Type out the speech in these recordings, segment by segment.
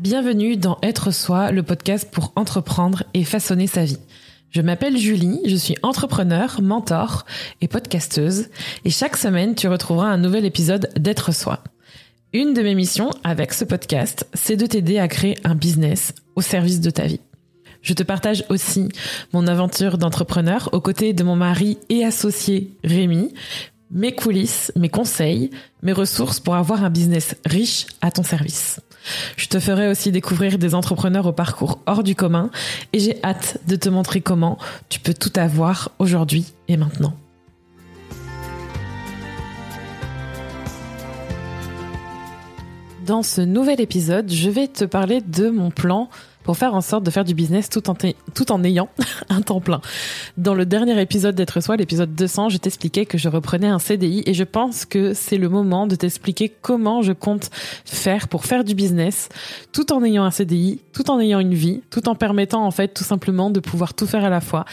Bienvenue dans Être Soi, le podcast pour entreprendre et façonner sa vie. Je m'appelle Julie, je suis entrepreneur, mentor et podcasteuse et chaque semaine tu retrouveras un nouvel épisode d'Être Soi. Une de mes missions avec ce podcast, c'est de t'aider à créer un business au service de ta vie. Je te partage aussi mon aventure d'entrepreneur aux côtés de mon mari et associé Rémi, mes coulisses, mes conseils, mes ressources pour avoir un business riche à ton service. Je te ferai aussi découvrir des entrepreneurs au parcours hors du commun et j'ai hâte de te montrer comment tu peux tout avoir aujourd'hui et maintenant. Dans ce nouvel épisode, je vais te parler de mon plan pour faire en sorte de faire du business tout en, tout en ayant un temps plein. Dans le dernier épisode d'être soi, l'épisode 200, je t'expliquais que je reprenais un CDI et je pense que c'est le moment de t'expliquer comment je compte faire pour faire du business tout en ayant un CDI, tout en ayant une vie, tout en permettant en fait tout simplement de pouvoir tout faire à la fois.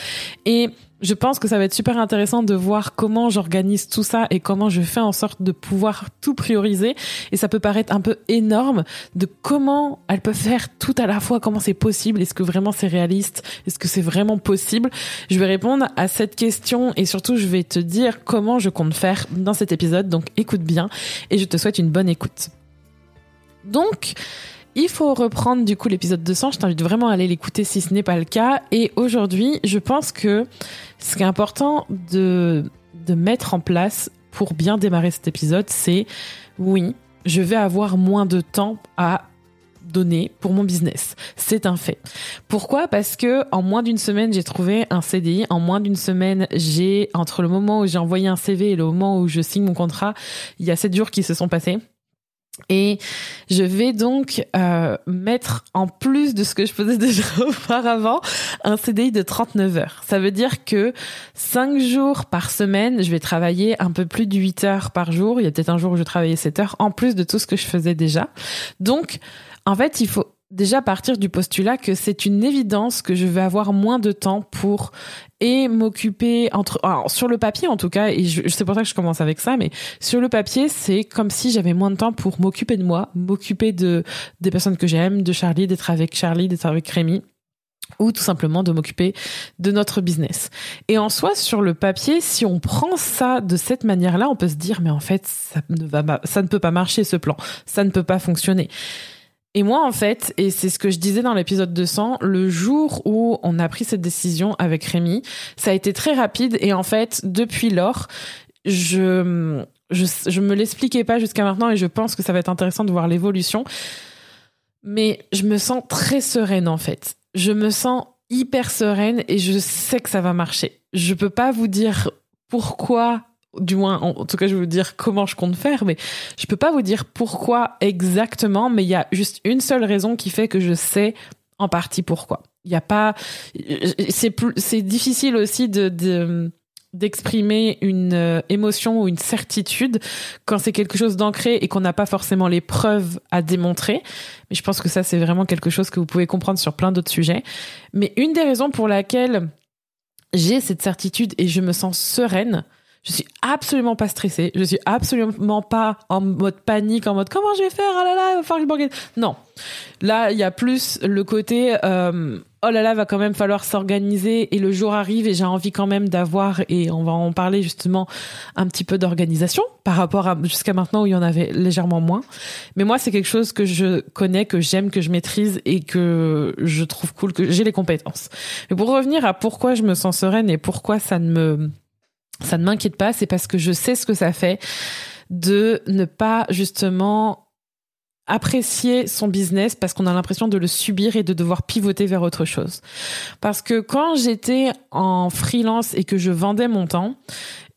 Et je pense que ça va être super intéressant de voir comment j'organise tout ça et comment je fais en sorte de pouvoir tout prioriser. Et ça peut paraître un peu énorme de comment elle peut faire tout à la fois, comment c'est possible, est-ce que vraiment c'est réaliste, est-ce que c'est vraiment possible. Je vais répondre à cette question et surtout je vais te dire comment je compte faire dans cet épisode. Donc écoute bien et je te souhaite une bonne écoute. Donc, il faut reprendre du coup l'épisode 200. Je t'invite vraiment à aller l'écouter si ce n'est pas le cas. Et aujourd'hui, je pense que ce qui est important de, mettre en place pour bien démarrer cet épisode, c'est oui, je vais avoir moins de temps à donner pour mon business. C'est un fait. Pourquoi? Parce que en moins d'une semaine, j'ai trouvé un CDI. En moins d'une semaine, j'ai entre le moment où j'ai envoyé un CV et le moment où je signe mon contrat, il y a sept jours qui se sont passés. Et je vais donc euh, mettre en plus de ce que je faisais déjà auparavant un CDI de 39 heures. Ça veut dire que 5 jours par semaine, je vais travailler un peu plus de 8 heures par jour. Il y a peut-être un jour où je travaillais 7 heures en plus de tout ce que je faisais déjà. Donc, en fait, il faut déjà partir du postulat que c'est une évidence que je vais avoir moins de temps pour et m'occuper entre sur le papier en tout cas et je, c'est pour ça que je commence avec ça mais sur le papier c'est comme si j'avais moins de temps pour m'occuper de moi m'occuper de des personnes que j'aime de Charlie d'être avec Charlie d'être avec Rémi ou tout simplement de m'occuper de notre business. Et en soi, sur le papier, si on prend ça de cette manière-là, on peut se dire, mais en fait, ça ne va, ça ne peut pas marcher ce plan, ça ne peut pas fonctionner. Et moi, en fait, et c'est ce que je disais dans l'épisode 200, le jour où on a pris cette décision avec Rémi, ça a été très rapide. Et en fait, depuis lors, je, je, me l'expliquais pas jusqu'à maintenant et je pense que ça va être intéressant de voir l'évolution. Mais je me sens très sereine, en fait. Je me sens hyper sereine et je sais que ça va marcher. Je peux pas vous dire pourquoi du moins, en, tout cas, je vais vous dire comment je compte faire, mais je peux pas vous dire pourquoi exactement, mais il y a juste une seule raison qui fait que je sais en partie pourquoi. Il y a pas, c'est c'est difficile aussi de, d'exprimer une euh, émotion ou une certitude quand c'est quelque chose d'ancré et qu'on n'a pas forcément les preuves à démontrer. Mais je pense que ça, c'est vraiment quelque chose que vous pouvez comprendre sur plein d'autres sujets. Mais une des raisons pour laquelle j'ai cette certitude et je me sens sereine, je suis absolument pas stressée. Je suis absolument pas en mode panique, en mode comment je vais faire? Ah là là, il va falloir que je m'organise. Non. Là, il y a plus le côté euh, oh là là, va quand même falloir s'organiser et le jour arrive et j'ai envie quand même d'avoir et on va en parler justement un petit peu d'organisation par rapport à jusqu'à maintenant où il y en avait légèrement moins. Mais moi, c'est quelque chose que je connais, que j'aime, que je maîtrise et que je trouve cool, que j'ai les compétences. Mais pour revenir à pourquoi je me sens sereine et pourquoi ça ne me ça ne m'inquiète pas, c'est parce que je sais ce que ça fait de ne pas justement apprécier son business parce qu'on a l'impression de le subir et de devoir pivoter vers autre chose. Parce que quand j'étais en freelance et que je vendais mon temps,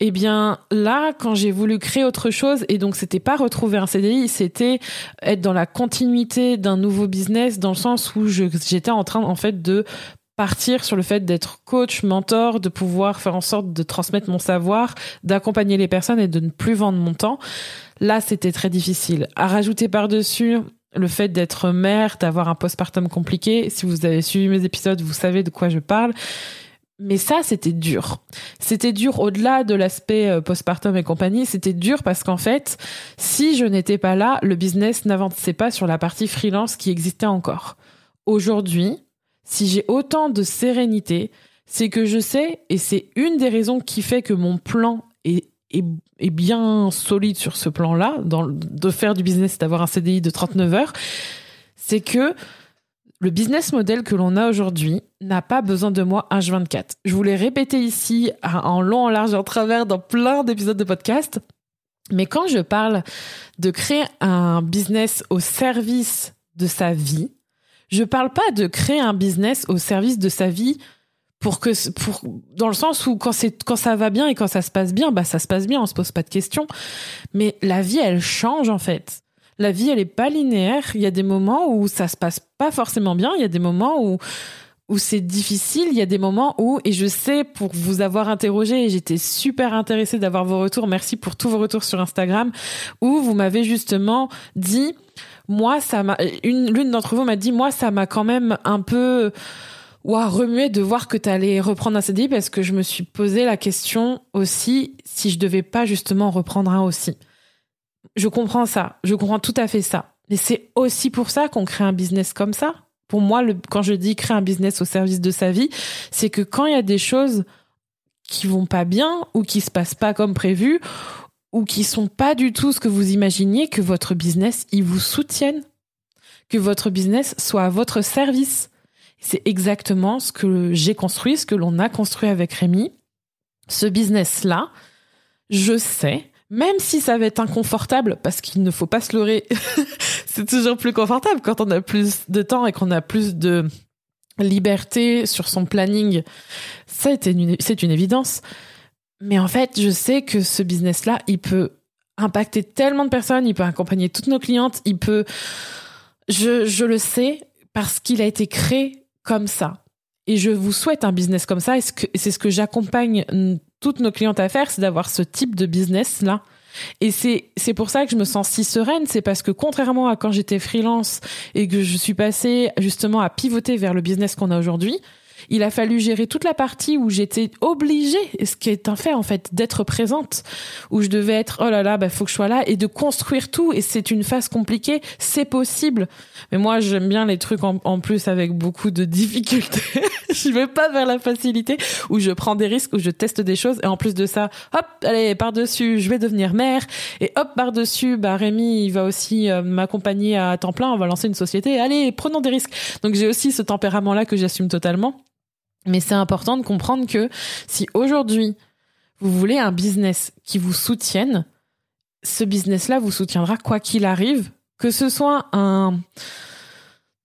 eh bien là, quand j'ai voulu créer autre chose, et donc c'était pas retrouver un CDI, c'était être dans la continuité d'un nouveau business, dans le sens où j'étais en train en fait de partir sur le fait d'être coach, mentor, de pouvoir faire en sorte de transmettre mon savoir, d'accompagner les personnes et de ne plus vendre mon temps. Là, c'était très difficile. À rajouter par-dessus le fait d'être mère, d'avoir un postpartum compliqué. Si vous avez suivi mes épisodes, vous savez de quoi je parle. Mais ça, c'était dur. C'était dur au-delà de l'aspect euh, postpartum et compagnie. C'était dur parce qu'en fait, si je n'étais pas là, le business n'avançait pas sur la partie freelance qui existait encore. Aujourd'hui, si j'ai autant de sérénité, c'est que je sais, et c'est une des raisons qui fait que mon plan est, est, bien solide sur ce plan-là, de faire du business, d'avoir un CDI de 39 heures, c'est que le business model que l'on a aujourd'hui n'a pas besoin de moi H24. Je vous l'ai répété ici en long, en large et en travers dans plein d'épisodes de podcast. Mais quand je parle de créer un business au service de sa vie, je parle pas de créer un business au service de sa vie pour que dans le sens où quand ça va bien et quand ça se passe bien, bah ça se passe bien, on se pose pas de questions. Mais la vie elle change en fait la vie, elle est pas linéaire. Il y a des moments où ça se passe pas forcément bien. Il y a des moments où où c'est difficile. Il y a des moments où, et je sais pour vous avoir interrogé, et j'étais super intéressée d'avoir vos retours. Merci pour tous vos retours sur Instagram, où vous m'avez justement dit, moi, ça m'a, une, l'une d'entre vous m'a dit, moi, ça m'a quand même un peu, ouah, remué de voir que tu allais reprendre un CDI parce que je me suis posé la question aussi si je devais pas justement reprendre un aussi je comprends ça, je comprends tout à fait ça. Mais c'est aussi pour ça qu'on crée un business comme ça. Pour moi, quand je dis créer un business au service de sa vie, c'est que quand il y a des choses qui vont pas bien ou qui se passent pas comme prévu ou qui sont pas du tout ce que vous imaginiez, que votre business, il vous soutienne, que votre business soit à votre service. C'est exactement ce que j'ai construit, ce que l'on a construit avec Rémi. Ce business-là, je sais même si ça va être inconfortable, parce qu'il ne faut pas se leurrer, c'est toujours plus confortable quand on a plus de temps et qu'on a plus de liberté sur son planning. Une, c'est une évidence. Mais en fait, je sais que ce business-là, il peut impacter tellement de personnes, il peut accompagner toutes nos clientes, il peut, je, je le sais parce qu'il a été créé comme ça. Et je vous souhaite un business comme ça. Et c'est ce que j'accompagne toutes nos clientes à faire, c'est d'avoir ce type de business là. Et c'est pour ça que je me sens si sereine, c'est parce que contrairement à quand j'étais freelance et que je suis passée justement à pivoter vers le business qu'on a aujourd'hui, il a fallu gérer toute la partie où j'étais obligée, ce qui est un fait en fait, d'être présente, où je devais être oh là là, bah faut que je sois là et de construire tout. Et c'est une phase compliquée, c'est possible. Mais moi j'aime bien les trucs en, plus avec beaucoup de difficultés. je vais pas vers la facilité où je prends des risques, où je teste des choses et en plus de ça, hop, allez par dessus, je vais devenir mère et hop par dessus, bah Rémi il va aussi euh, m'accompagner à temps plein, on va lancer une société. Allez, prenons des risques. Donc j'ai aussi ce tempérament là que j'assume totalement. Mais c'est important de comprendre que si aujourd'hui vous voulez un business qui vous soutienne, ce business-là vous soutiendra quoi qu'il arrive, que ce soit un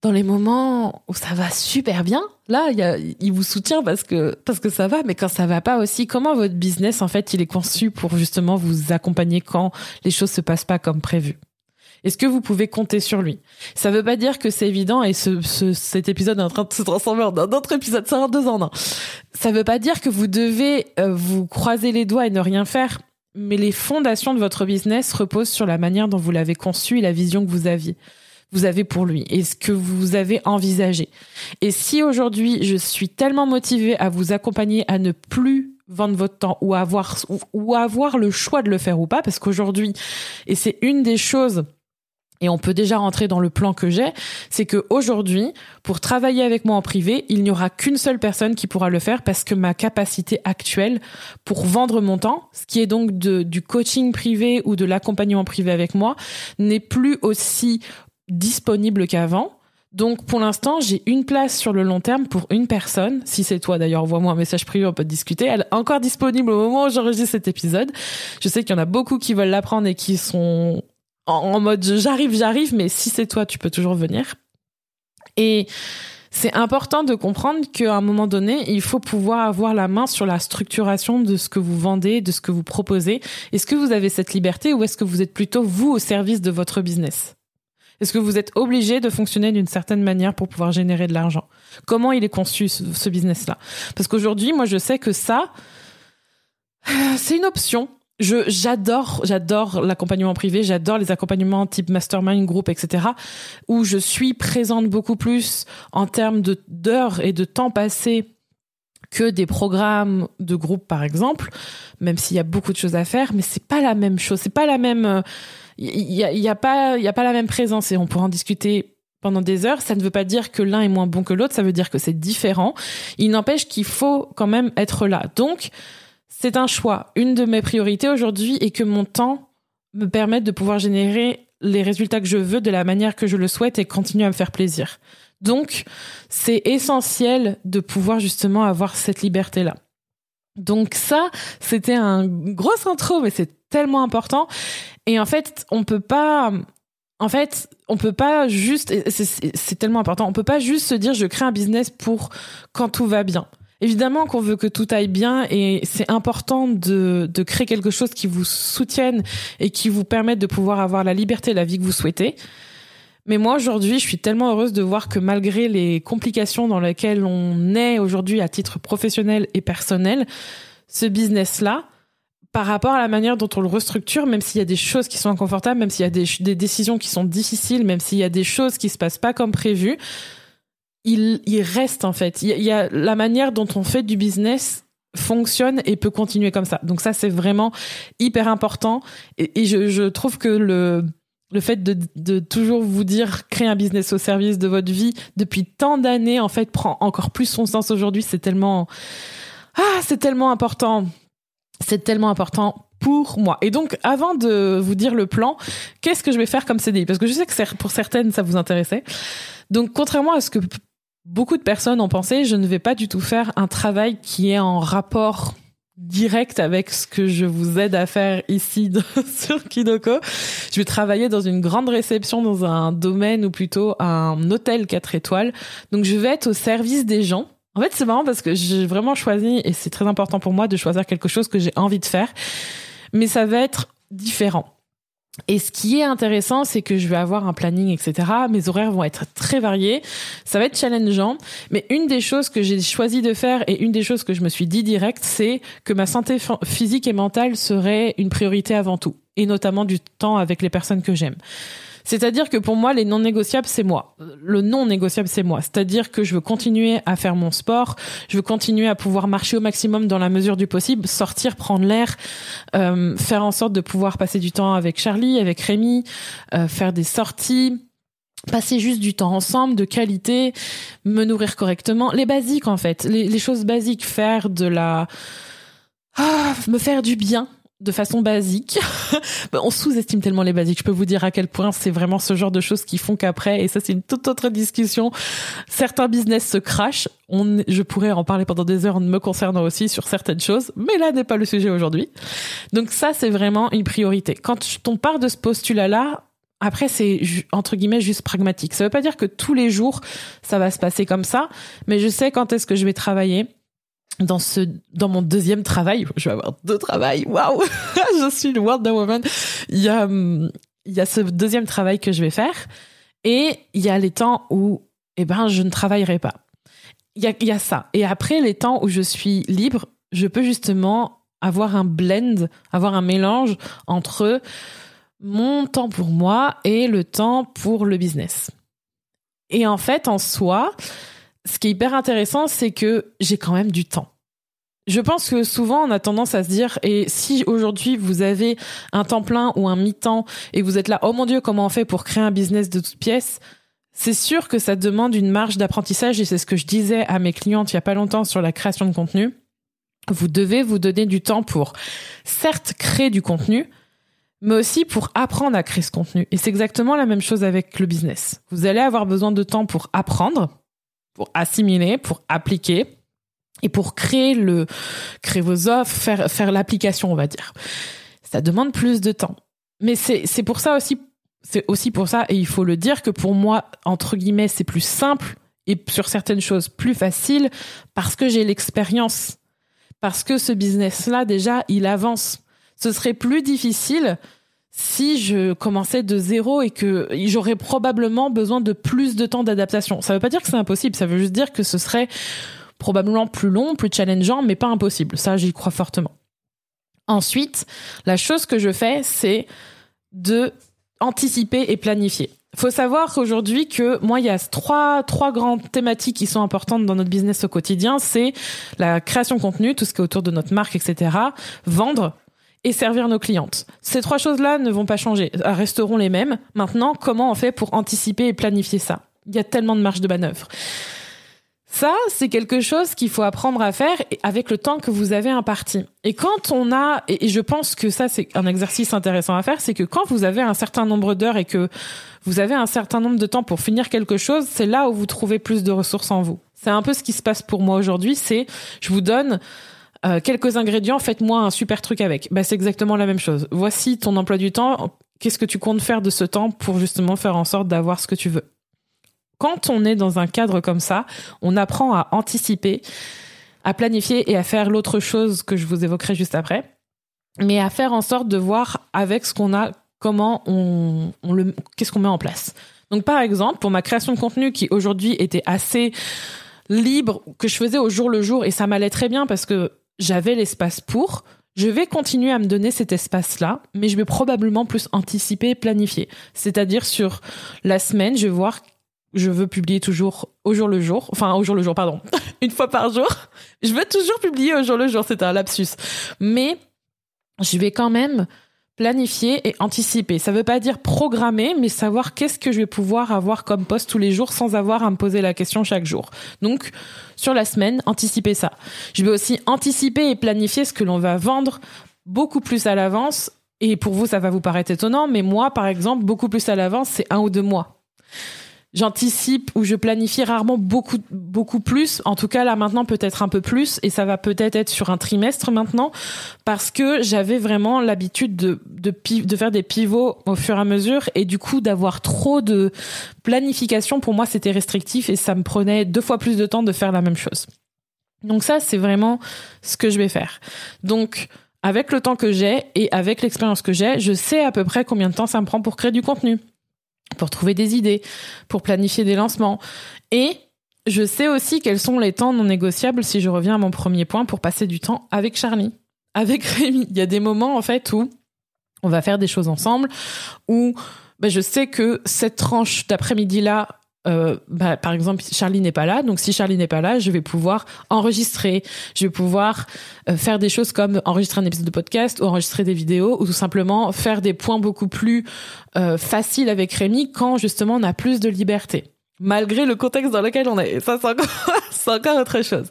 dans les moments où ça va super bien, là, il, vous soutient parce que parce que ça va, mais quand ça va pas aussi, comment votre business en fait il est conçu pour justement vous accompagner quand les choses se passent pas comme prévu? Est-ce que vous pouvez compter sur lui? Ça veut pas dire que c'est évident et ce, cet épisode est en train de se transformer en un autre épisode, ça deux ans. Non. Ça veut pas dire que vous devez euh, vous croiser les doigts et ne rien faire. Mais les fondations de votre business reposent sur la manière dont vous l'avez conçu et la vision que vous aviez vous avez pour lui et ce que vous avez envisagé. Et si aujourd'hui je suis tellement motivée à vous accompagner à ne plus vendre votre temps ou avoir ou avoir le choix de le faire ou pas parce qu'aujourd'hui et c'est une des choses et on peut déjà rentrer dans le plan que j'ai, c'est que aujourd'hui, pour travailler avec moi en privé, il n'y aura qu'une seule personne qui pourra le faire parce que ma capacité actuelle pour vendre mon temps, ce qui est donc de, du coaching privé ou de l'accompagnement privé avec moi, n'est plus aussi disponible qu'avant. Donc pour l'instant, j'ai une place sur le long terme pour une personne. Si c'est toi d'ailleurs, envoie-moi un message privé, on peut discuter. Elle est encore disponible au moment où j'enregistre cet épisode. Je sais qu'il y en a beaucoup qui veulent l'apprendre et qui sont en mode j'arrive, j'arrive, mais si c'est toi, tu peux toujours venir. Et c'est important de comprendre qu'à un moment donné, il faut pouvoir avoir la main sur la structuration de ce que vous vendez, de ce que vous proposez. Est-ce que vous avez cette liberté ou est-ce que vous êtes plutôt vous au service de votre business? Est-ce que vous êtes obligé de fonctionner d'une certaine manière pour pouvoir générer de l'argent? Comment il est conçu ce business-là? Parce qu'aujourd'hui, moi, je sais que ça, c'est une option je j'adore j'adore l'accompagnement privé j'adore les accompagnements type mastermind groupe etc où je suis présente beaucoup plus en termes de d'heures et de temps passé que des programmes de groupe par exemple, même s'il y a beaucoup de choses à faire, mais c'est pas la même chose, c'est pas la même il y a, y a pas il y a pas la même présence et on pourra en discuter pendant des heures, ça ne veut pas dire que l'un est moins bon que l'autre, ça veut dire que c'est différent. Il n'empêche qu'il faut quand même être là. Donc, c'est un choix. Une de mes priorités aujourd'hui est que mon temps me permette de pouvoir générer les résultats que je veux de la manière que je le souhaite et continuer à me faire plaisir. Donc, c'est essentiel de pouvoir justement avoir cette liberté-là. Donc ça, c'était un gros intro, mais c'est tellement important. Et en fait, on peut pas, en fait, on peut pas juste, c'est tellement important, on peut pas juste se dire je crée un business pour quand tout va bien. Évidemment qu'on veut que tout aille bien et c'est important de, de créer quelque chose qui vous soutienne et qui vous permette de pouvoir avoir la liberté, la vie que vous souhaitez. Mais moi aujourd'hui, je suis tellement heureuse de voir que malgré les complications dans lesquelles on est aujourd'hui à titre professionnel et personnel, ce business-là, par rapport à la manière dont on le restructure, même s'il y a des choses qui sont inconfortables, même s'il y a des, des, décisions qui sont difficiles, même s'il y a des choses qui se passent pas comme prévu, il, reste en fait. Il y, a, la manière dont on fait du business fonctionne et peut continuer comme ça. Donc ça, c'est vraiment hyper important. Et, je trouve que le le fait de, de, toujours vous dire créer un business au service de votre vie depuis tant d'années en fait prend encore plus son sens aujourd'hui c'est tellement ah c'est tellement important c'est tellement important pour moi et donc avant de vous dire le plan qu'est-ce que je vais faire comme CDI parce que je sais que pour certaines ça vous intéressait donc contrairement à ce que beaucoup de personnes ont pensé je ne vais pas du tout faire un travail qui est en rapport direct avec ce que je vous aide à faire ici sur Kinoko. Je vais travailler dans une grande réception dans un domaine ou plutôt un hôtel 4 étoiles. Donc je vais être au service des gens. En fait, c'est marrant parce que j'ai vraiment choisi et c'est très important pour moi de choisir quelque chose que j'ai envie de faire. Mais ça va être différent. Et ce qui est intéressant, c'est que je vais avoir un planning, etc. Mes horaires vont être très variés. Ça va être challengeant. Mais une des choses que j'ai choisi de faire et une des choses que je me suis dit direct, c'est que ma santé physique et mentale serait une priorité avant tout. Et notamment du temps avec les personnes que j'aime. C'est-à-dire que pour moi, les non négociables, c'est moi. Le non négociable, c'est moi. C'est-à-dire que je veux continuer à faire mon sport, je veux continuer à pouvoir marcher au maximum dans la mesure du possible, sortir, prendre l'air, euh, faire en sorte de pouvoir passer du temps avec Charlie, avec Rémi, euh, faire des sorties passer juste du temps ensemble, de qualité, me nourrir correctement, les basiques en fait, les, les choses basiques, faire de la... Ah, me faire du bien, de façon basique. Bah, on sous-estime tellement les basiques. Je peux vous dire à quel point c'est vraiment ce genre de choses qui font qu'après, et ça c'est une toute autre discussion, certains business se crachent. On, je pourrais en parler pendant des heures en me concernant aussi sur certaines choses, mais là n'est pas le sujet aujourd'hui. Donc ça c'est vraiment une priorité. Quand on part de ce postulat-là, après, c'est entre guillemets juste pragmatique. Ça veut pas dire que tous les jours ça va se passer comme ça, mais je sais quand est-ce que je vais travailler dans ce dans mon deuxième travail, je vais avoir deux travails. Waouh, je suis une Wonder Woman. Il y a il y a ce deuxième travail que je vais faire et il y a les temps où eh ben je ne travaillerai pas. Il y a il y a ça et après les temps où je suis libre, je peux justement avoir un blend, avoir un mélange entre mon temps pour moi et le temps pour le business. Et en fait, en soi, ce qui est hyper intéressant, c'est que j'ai quand même du temps. Je pense que souvent on a tendance à se dire et si aujourd'hui vous avez un temps plein ou un mi-temps et vous êtes là oh mon dieu comment on fait pour créer un business de toutes pièces? C'est sûr que ça demande une marge d'apprentissage et c'est ce que je disais à mes clientes il y a pas longtemps sur la création de contenu. Vous devez vous donner du temps pour certes créer du contenu mais aussi pour apprendre à créer ce contenu et c'est exactement la même chose avec le business. Vous allez avoir besoin de temps pour apprendre pour assimiler, pour appliquer et pour créer le créer vos offres, faire faire l'application, on va dire. Ça demande plus de temps. Mais c'est c'est pour ça aussi c'est aussi pour ça et il faut le dire que pour moi entre guillemets, c'est plus simple et sur certaines choses plus facile parce que j'ai l'expérience. Parce que ce business là déjà, il avance. Ce serait plus difficile si je commençais de zéro et que j'aurais probablement besoin de plus de temps d'adaptation. Ça veut pas dire que c'est impossible, ça veut juste dire que ce serait probablement plus long, plus challengeant, mais pas impossible. Ça, j'y crois fortement. Ensuite, la chose que je fais, c'est de anticiper et planifier. faut savoir qu'aujourd'hui que moi, il y a trois, trois grandes thématiques qui sont importantes dans notre business au quotidien. C'est la création de contenu, tout ce qui est autour de notre marque, etc. Vendre et servir nos clientes. Ces trois choses-là ne vont pas changer, resteront les mêmes. Maintenant, comment on fait pour anticiper et planifier ça? Il y a tellement de marge de manœuvre. Ça, c'est quelque chose qu'il faut apprendre à faire avec le temps que vous avez imparti. Et quand on a, et je pense que ça, c'est un exercice intéressant à faire, c'est que quand vous avez un certain nombre d'heures et que vous avez un certain nombre de temps pour finir quelque chose, c'est là où vous trouvez plus de ressources en vous. C'est un peu ce qui se passe pour moi aujourd'hui, c'est, je vous donne euh, quelques ingrédients, faites-moi un super truc avec. Bah, c'est exactement la même chose. Voici ton emploi du temps. Qu'est-ce que tu comptes faire de ce temps pour justement faire en sorte d'avoir ce que tu veux? quand on est dans un cadre comme ça, on apprend à anticiper, à planifier et à faire l'autre chose que je vous évoquerai juste après, mais à faire en sorte de voir avec ce qu'on a comment on, le qu'est-ce qu'on met en place. Donc par exemple, pour ma création de contenu qui aujourd'hui était assez libre que je faisais au jour le jour et ça m'allait très bien parce que j'avais l'espace pour, je vais continuer à me donner cet espace-là, mais je vais probablement plus anticiper et planifier. C'est-à-dire sur la semaine, je vais voir je veux publier toujours au jour le jour, enfin au jour le jour, pardon, une fois par jour. Je veux toujours publier au jour le jour, c'est un lapsus. Mais je vais quand même planifier et anticiper. Ça veut pas dire programmer, mais savoir qu'est-ce que je vais pouvoir avoir comme poste tous les jours sans avoir à me poser la question chaque jour. Donc, sur la semaine, anticiper ça. Je vais aussi anticiper et planifier ce que l'on va vendre beaucoup plus à l'avance. Et pour vous, ça va vous paraître étonnant, mais moi, par exemple, beaucoup plus à l'avance, c'est un ou deux mois j'anticipe ou je planifie rarement beaucoup beaucoup plus. En tout cas là maintenant peut-être un peu plus. Et ça va peut-être être sur un trimestre maintenant. Parce que j'avais vraiment l'habitude de de, de faire des pivots au fur et à mesure. Et du coup d'avoir trop de planification pour moi c'était restrictif. Et ça me prenait deux fois plus de temps de faire la même chose. Donc ça c'est vraiment ce que je vais faire. Donc avec le temps que j'ai et avec l'expérience que j'ai, je sais à peu près combien de temps ça me prend pour créer du contenu pour trouver des idées, pour planifier des lancements. Et je sais aussi quels sont les temps non négociables si je reviens à mon premier point pour passer du temps avec Charlie, avec Rémi. Il y a des moments en fait où on va faire des choses ensemble, où ben, je sais que cette tranche d'après-midi là, euh, bah, par exemple, Charlie n'est pas là, donc si Charlie n'est pas là, je vais pouvoir enregistrer, je vais pouvoir euh, faire des choses comme enregistrer un épisode de podcast ou enregistrer des vidéos ou tout simplement faire des points beaucoup plus euh, faciles avec Rémi quand justement on a plus de liberté. Malgré le contexte dans lequel on est. Ça, c'est encore, encore autre chose.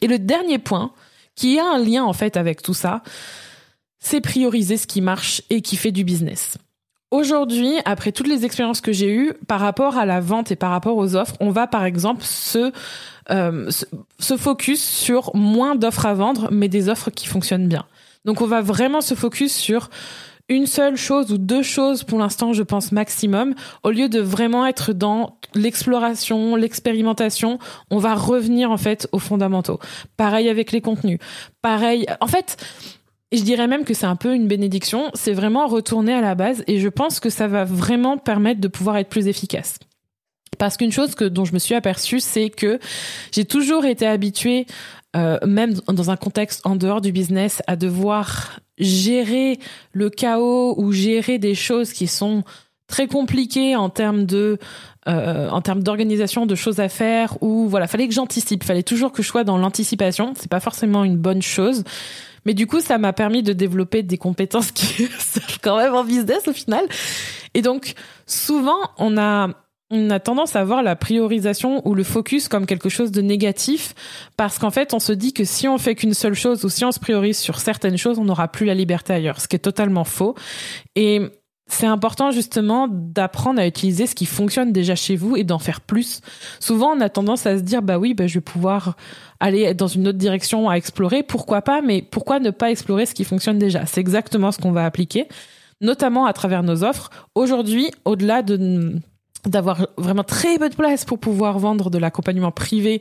Et le dernier point, qui a un lien en fait avec tout ça, c'est prioriser ce qui marche et qui fait du business. Aujourd'hui, après toutes les expériences que j'ai eues par rapport à la vente et par rapport aux offres, on va par exemple se, euh, se focus sur moins d'offres à vendre, mais des offres qui fonctionnent bien. Donc on va vraiment se focus sur une seule chose ou deux choses pour l'instant, je pense maximum, au lieu de vraiment être dans l'exploration, l'expérimentation, on va revenir en fait aux fondamentaux. Pareil avec les contenus. Pareil, en fait, et je dirais même que c'est un peu une bénédiction, c'est vraiment retourner à la base et je pense que ça va vraiment permettre de pouvoir être plus efficace. Parce qu'une chose que dont je me suis aperçue, c'est que j'ai toujours été habituée, euh, même dans un contexte en dehors du business, à devoir gérer le chaos ou gérer des choses qui sont très compliquées en termes de euh, en termes d'organisation de choses à faire ou voilà fallait que j'anticipe fallait toujours que je sois dans l'anticipation c'est pas forcément une bonne chose mais du coup, ça m'a permis de développer des compétences qui servent quand même en business au final. Et donc, souvent, on a, on a tendance à voir la priorisation ou le focus comme quelque chose de négatif parce qu'en fait, on se dit que si on fait qu'une seule chose ou si on se priorise sur certaines choses, on n'aura plus la liberté ailleurs, ce qui est totalement faux. Et c'est important justement d'apprendre à utiliser ce qui fonctionne déjà chez vous et d'en faire plus. Souvent, on a tendance à se dire bah oui, bah je vais pouvoir aller dans une autre direction à explorer, pourquoi pas, mais pourquoi ne pas explorer ce qui fonctionne déjà? C'est exactement ce qu'on va appliquer, notamment à travers nos offres. Aujourd'hui, au-delà de d'avoir vraiment très peu de place pour pouvoir vendre de l'accompagnement privé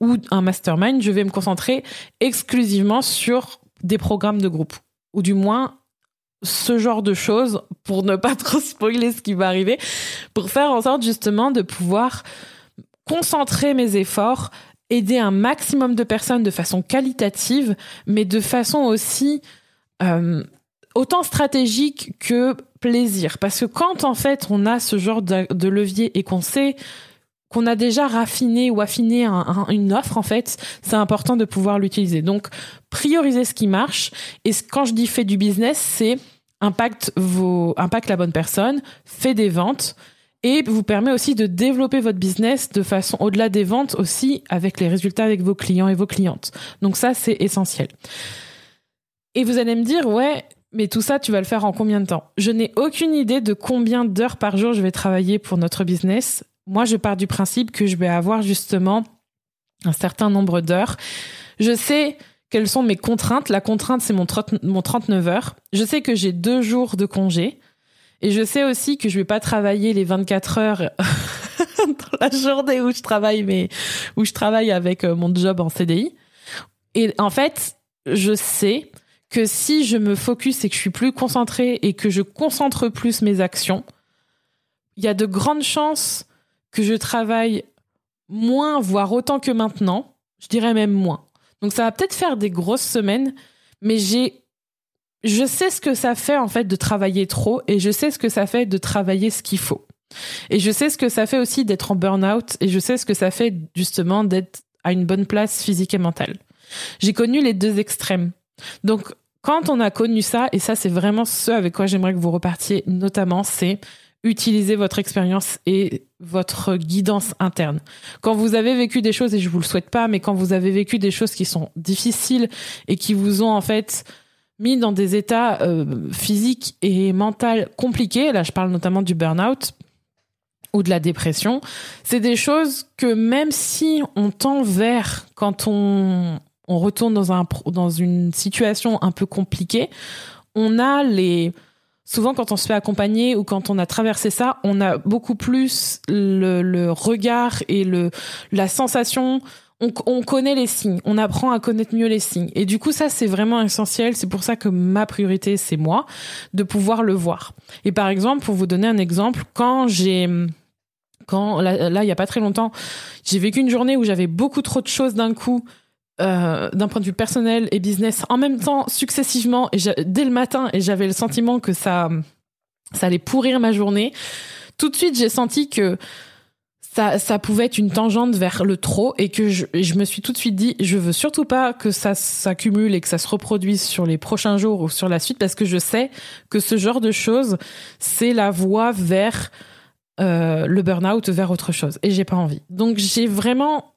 ou un mastermind, je vais me concentrer exclusivement sur des programmes de groupe ou du moins ce genre de choses pour ne pas trop spoiler ce qui va arriver, pour faire en sorte justement de pouvoir concentrer mes efforts, aider un maximum de personnes de façon qualitative, mais de façon aussi euh, autant stratégique que plaisir. Parce que quand en fait on a ce genre de, levier et qu'on sait qu'on a déjà raffiné ou affiné une offre, en fait, c'est important de pouvoir l'utiliser. Donc, prioriser ce qui marche. Et quand je dis fait du business, c'est impacte la bonne personne, fait des ventes et vous permet aussi de développer votre business de façon au-delà des ventes aussi avec les résultats avec vos clients et vos clientes. Donc ça, c'est essentiel. Et vous allez me dire, ouais, mais tout ça, tu vas le faire en combien de temps? Je n'ai aucune idée de combien d'heures par jour je vais travailler pour notre business. Moi, je pars du principe que je vais avoir justement un certain nombre d'heures. Je sais quelles sont mes contraintes. La contrainte, c'est mon, mon 39 heures. Je sais que j'ai deux jours de congé. Et je sais aussi que je vais pas travailler les 24 heures dans la journée où je travaille, mais où je travaille avec euh, mon job en CDI. Et en fait, je sais que si je me focus et que je suis plus concentrée et que je concentre plus mes actions, il y a de grandes chances que je travaille moins, voire autant que maintenant. Je dirais même moins. Donc ça va peut-être faire des grosses semaines, mais j'ai je sais ce que ça fait en fait de travailler trop et je sais ce que ça fait de travailler ce qu'il faut. Et je sais ce que ça fait aussi d'être en burn-out et je sais ce que ça fait justement d'être à une bonne place physique et mentale. J'ai connu les deux extrêmes. Donc quand on a connu ça, et ça c'est vraiment ce avec quoi j'aimerais que vous repartiez notamment, c'est utiliser votre expérience et votre guidance interne. Quand vous avez vécu des choses, et je vous le souhaite pas, mais quand vous avez vécu des choses qui sont difficiles et qui vous ont en fait mis dans des états euh, physiques et mentaux compliqués, là je parle notamment du burn-out ou de la dépression, c'est des choses que même si on tend vers quand on on retourne dans, un, dans une situation un peu compliquée, on a les... Souvent, quand on se fait accompagner ou quand on a traversé ça, on a beaucoup plus le, le regard et le, la sensation on, on, connaît les signes, on apprend à connaître mieux les signes. Et du coup, ça, c'est vraiment essentiel. C'est pour ça que ma priorité, c'est moi, de pouvoir le voir. Et par exemple, pour vous donner un exemple, quand j'ai quand là, il y a pas très longtemps, j'ai vécu une journée où j'avais beaucoup trop de choses d'un coup euh, d'un point de vue personnel et business en même temps successivement et dès le matin et j'avais le sentiment que ça ça allait pourrir ma journée. Tout de suite j'ai senti que ça, ça pouvait être une tangente vers le trop et que je, je me suis tout de suite dit je veux surtout pas que ça s'accumule et que ça se reproduise sur les prochains jours ou sur la suite parce que je sais que ce genre de choses c'est la voie vers euh, le burn-out vers autre chose et j'ai pas envie. Donc j'ai vraiment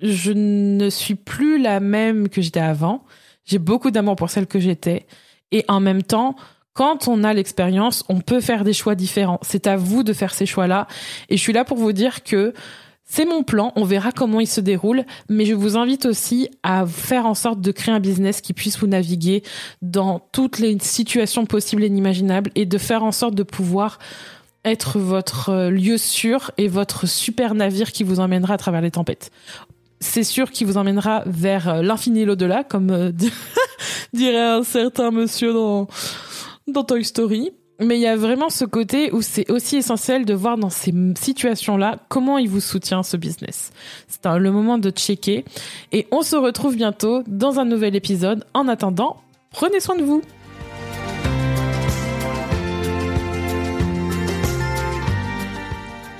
je ne suis plus la même que j'étais avant. J'ai beaucoup d'amour pour celle que j'étais. Et en même temps, quand on a l'expérience, on peut faire des choix différents. C'est à vous de faire ces choix-là. Et je suis là pour vous dire que c'est mon plan, on verra comment il se déroule, mais je vous invite aussi à faire en sorte de créer un business qui puisse vous naviguer dans toutes les situations possibles et inimaginables et de faire en sorte de pouvoir être votre lieu sûr et votre super navire qui vous emmènera à travers les tempêtes c'est sûr qu'il vous emmènera vers euh, l'infini et l'au-delà, comme euh, dirait un certain monsieur dans, dans Toy Story. Mais il y a vraiment ce côté où c'est aussi essentiel de voir dans ces situations-là comment il vous soutient ce business. C'est le moment de checker. Et on se retrouve bientôt dans un nouvel épisode. En attendant, prenez soin de vous.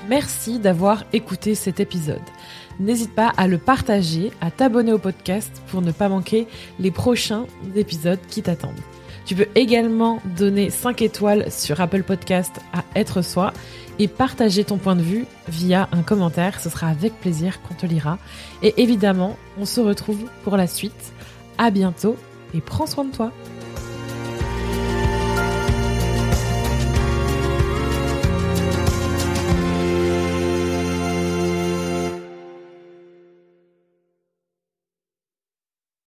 Merci d'avoir écouté cet épisode n'hésite pas à le partager, à t'abonner au podcast pour ne pas manquer les prochains épisodes qui t'attendent. Tu peux également donner 5 étoiles sur Apple Podcast à Être Soi et partager ton point de vue via un commentaire. Ce sera avec plaisir qu'on te lira. Et évidemment, on se retrouve pour la suite. À bientôt et prends soin de toi.